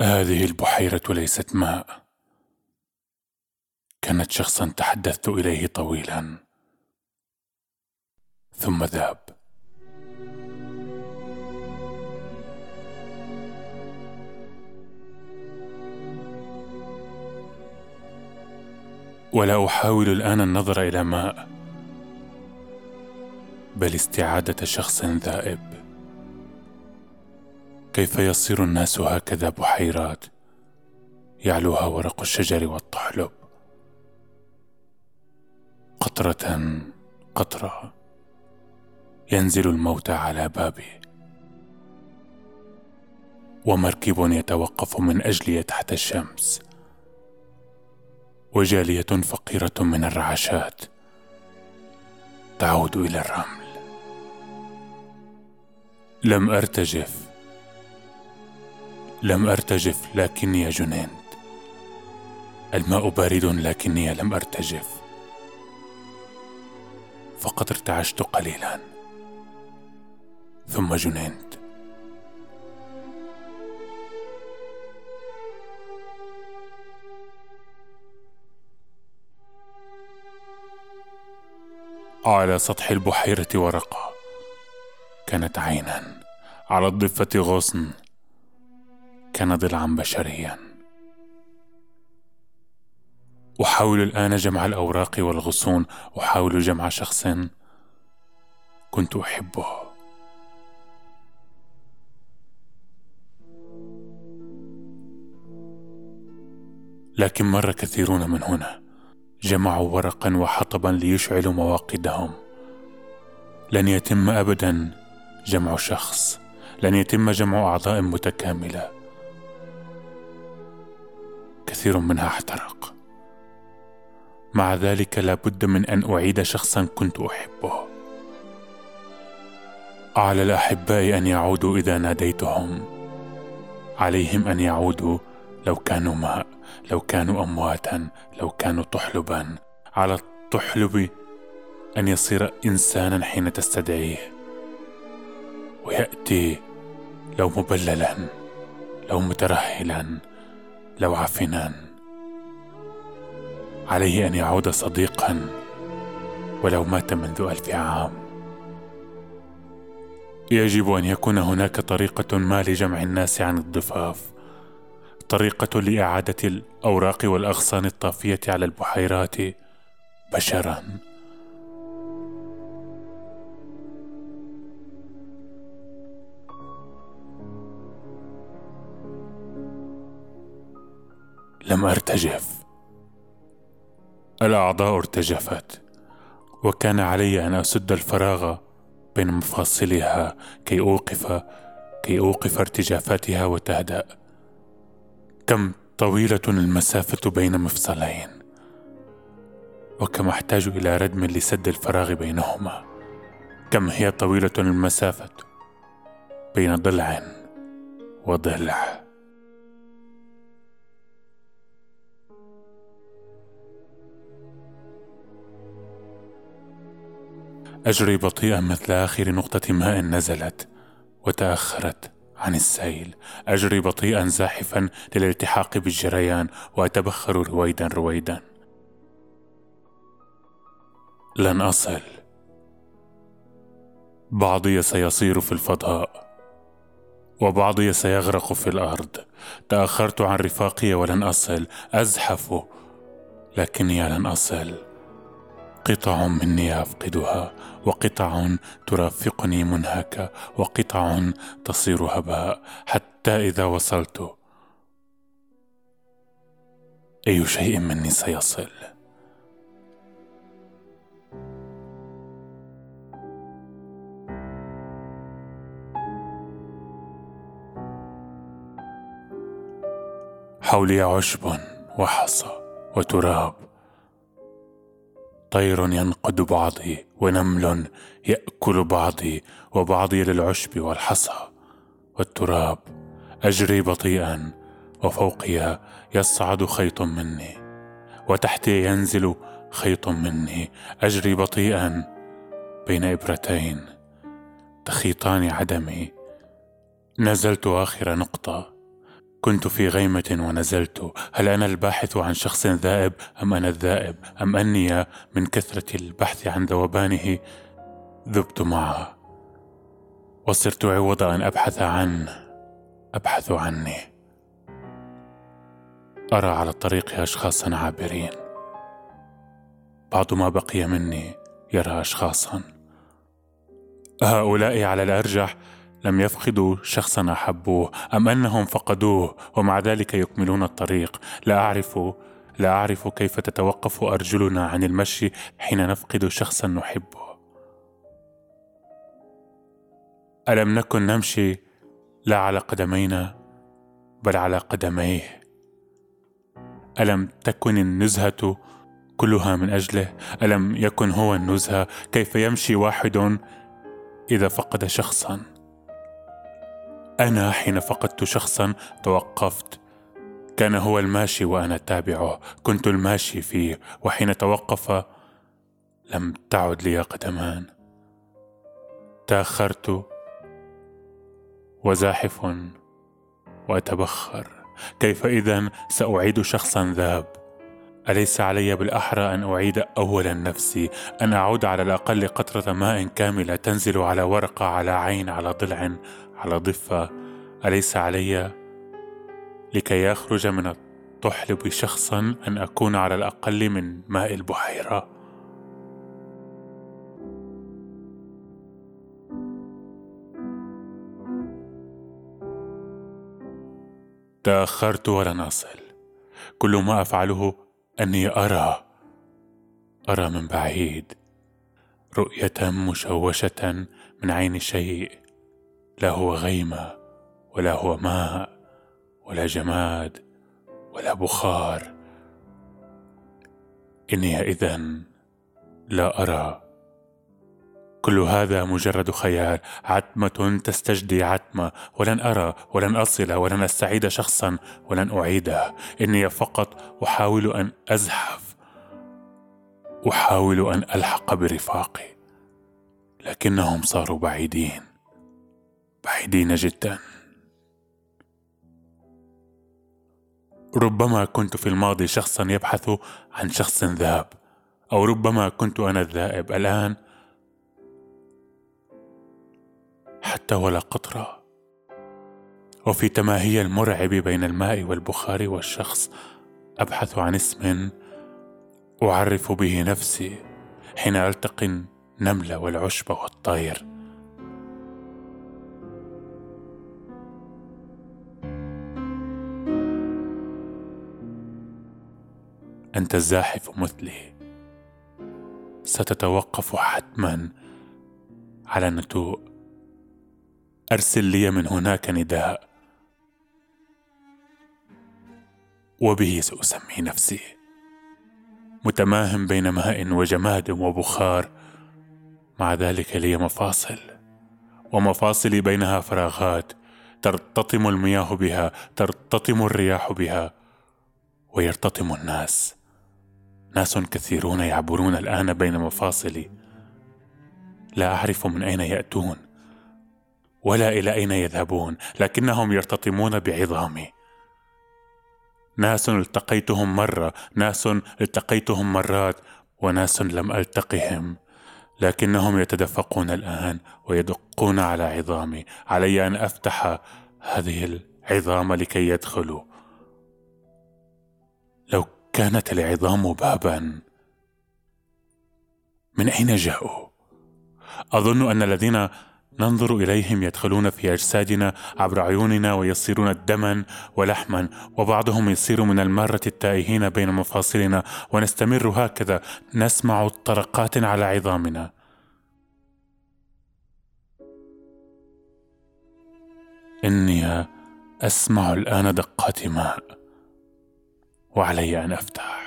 هذه البحيرة ليست ماء. كانت شخصا تحدثت إليه طويلا. ثم ذاب ولا أحاول الآن النظر إلى ماء بل استعادة شخص ذائب. كيف يصير الناس هكذا بحيرات؟ يعلوها ورق الشجر والطحلب. قطرة قطرة. ينزل الموتى على بابي ومركب يتوقف من اجلي تحت الشمس. وجالية فقيرة من الرعشات تعود إلى الرمل. لم أرتجف. لم أرتجف لكني جننت الماء بارد لكني لم أرتجف. فقد ارتعشت قليلا. ثم جننت. على سطح البحيرة ورقة. كانت عينا. على الضفة غصن. كان ضلعا بشريا أحاول الآن جمع الأوراق والغصون أحاول جمع شخص كنت أحبه. لكن مر كثيرون من هنا. جمعوا ورقا وحطبا ليشعلوا مواقدهم. لن يتم ابدا جمع شخص. لن يتم جمع أعضاء متكاملة. كثير منها احترق. مع ذلك لا بد من أن أعيد شخصا كنت أحبه. على الأحباء أن يعودوا إذا ناديتهم. عليهم أن يعودوا لو كانوا ماء لو كانوا امواتا لو كانوا طحلبا على الطحلب أن يصير انسانا حين تستدعيه. ويأتي لو مبللا لو مترهلا. لو عفنا. عليه أن يعود صديقا ولو مات منذ ألف عام. يجب أن يكون هناك طريقة ما لجمع الناس عن الضفاف. طريقة لإعادة الأوراق والأغصان الطافية على البحيرات بشرا. لم أرتجف. الأعضاء ارتجفت وكان علي أن أسد الفراغ بين مفاصلها كي أوقف كي أوقف ارتجافاتها وتهدأ. كم طويلة المسافة بين مفصلين وكم أحتاج إلى ردم لسد الفراغ بينهما. كم هي طويلة المسافة بين ضلع وضلع. أجري بطيئا مثل آخر نقطة ماء نزلت وتأخرت عن السيل. أجري بطيئا زاحفا للالتحاق بالجريان وأتبخر رويدا رويدا. لن أصل. بعضي سيصير في الفضاء وبعضي سيغرق في الأرض. تأخرت عن رفاقي ولن أصل. أزحف. لكني لن أصل. قطع مني أفقدها وقطع ترافقني منهكة وقطع تصير هباء حتى إذا وصلت. أي شيء مني سيصل؟ حولي عشب وحصى وتراب. طير ينقد بعضي ونمل يأكل بعضي وبعضي للعشب والحصى والتراب. أجري بطيئا وفوقي يصعد خيط مني وتحتي ينزل خيط مني. أجري بطيئا بين إبرتين تخيطان عدمي. نزلت آخر نقطة كنت في غيمة ونزلت. هل أنا الباحث عن شخص ذائب؟ أم أنا الذائب؟ أم أني من كثرة البحث عن ذوبانه؟ ذبت معه. وصرت عوض أن أبحث عنه أبحث عني. أرى على الطريق أشخاصا عابرين. بعض ما بقي مني يرى أشخاصا. هؤلاء على الأرجح. لم يفقدوا شخصا أحبوه أم أنهم فقدوه؟ ومع ذلك يكملون الطريق. لا أعرف لا أعرف كيف تتوقف أرجلنا عن المشي حين نفقد شخصا نحبه. ألم نكن نمشي لا على قدمينا بل على قدميه؟ ألم تكن النزهة كلها من أجله؟ ألم يكن هو النزهة؟ كيف يمشي واحد إذا فقد شخصا؟ أنا حين فقدت شخصا توقفت. كان هو الماشي وأنا تابعه. كنت الماشي فيه وحين توقف لم تعد لي قدمان. تأخرت وزاحف وأتبخر. كيف إذا سأعيد شخصا ذاب؟ أليس علي بالأحرى أن أعيد أولا نفسي؟ أن أعود على الأقل قطرة ماء كاملة تنزل على ورقة على عين على ضلع على ضفة أليس علي لكي يخرج من الطحلب شخصا أن أكون على الأقل من ماء البحيرة؟ تأخرت ولن أصل كل ما أفعله أني أرى أرى من بعيد رؤية مشوشة من عين شيء. لا هو غيمة ولا هو ماء ولا جماد ولا بخار. إني إذا لا أرى. كل هذا مجرد خيال. عتمة تستجدي عتمة. ولن أرى ولن أصل ولن أستعيد شخصا ولن أعيده. إني فقط أحاول أن أزحف. أحاول أن ألحق برفاقي. لكنهم صاروا بعيدين. بعيدين جدا. ربما كنت في الماضي شخصا يبحث عن شخص ذاب أو ربما كنت أنا الذائب الآن. حتى ولا قطرة وفي تماهي المرعب بين الماء والبخار والشخص أبحث عن اسم أعرف به نفسي حين ألتقي النملة والعشب والطير. أنت الزاحف مثلي ستتوقف حتما على نتوء. أرسل لي من هناك نداء. وبه سأسمي نفسي. متماهم بين ماء وجماد وبخار. مع ذلك لي مفاصل. ومفاصلي بينها فراغات. ترتطم المياه بها ترتطم الرياح بها. ويرتطم الناس. ناس كثيرون يعبرون الآن بين مفاصلي. لا أعرف من أين يأتون ولا إلى أين يذهبون لكنهم يرتطمون بعظامي. ناس التقيتهم مرة ناس التقيتهم مرات وناس لم ألتقهم لكنهم يتدفقون الآن ويدقون على عظامي. علي أن أفتح هذه العظام لكي يدخلوا. لو كانت العظام بابا. من أين جاءوا؟ أظن أن الذين ننظر إليهم يدخلون في أجسادنا عبر عيوننا ويصيرون دما ولحما وبعضهم يصير من المارة التائهين بين مفاصلنا ونستمر هكذا نسمع طرقات على عظامنا. إني أسمع الآن دقات ماء. وعلي أن أفتح.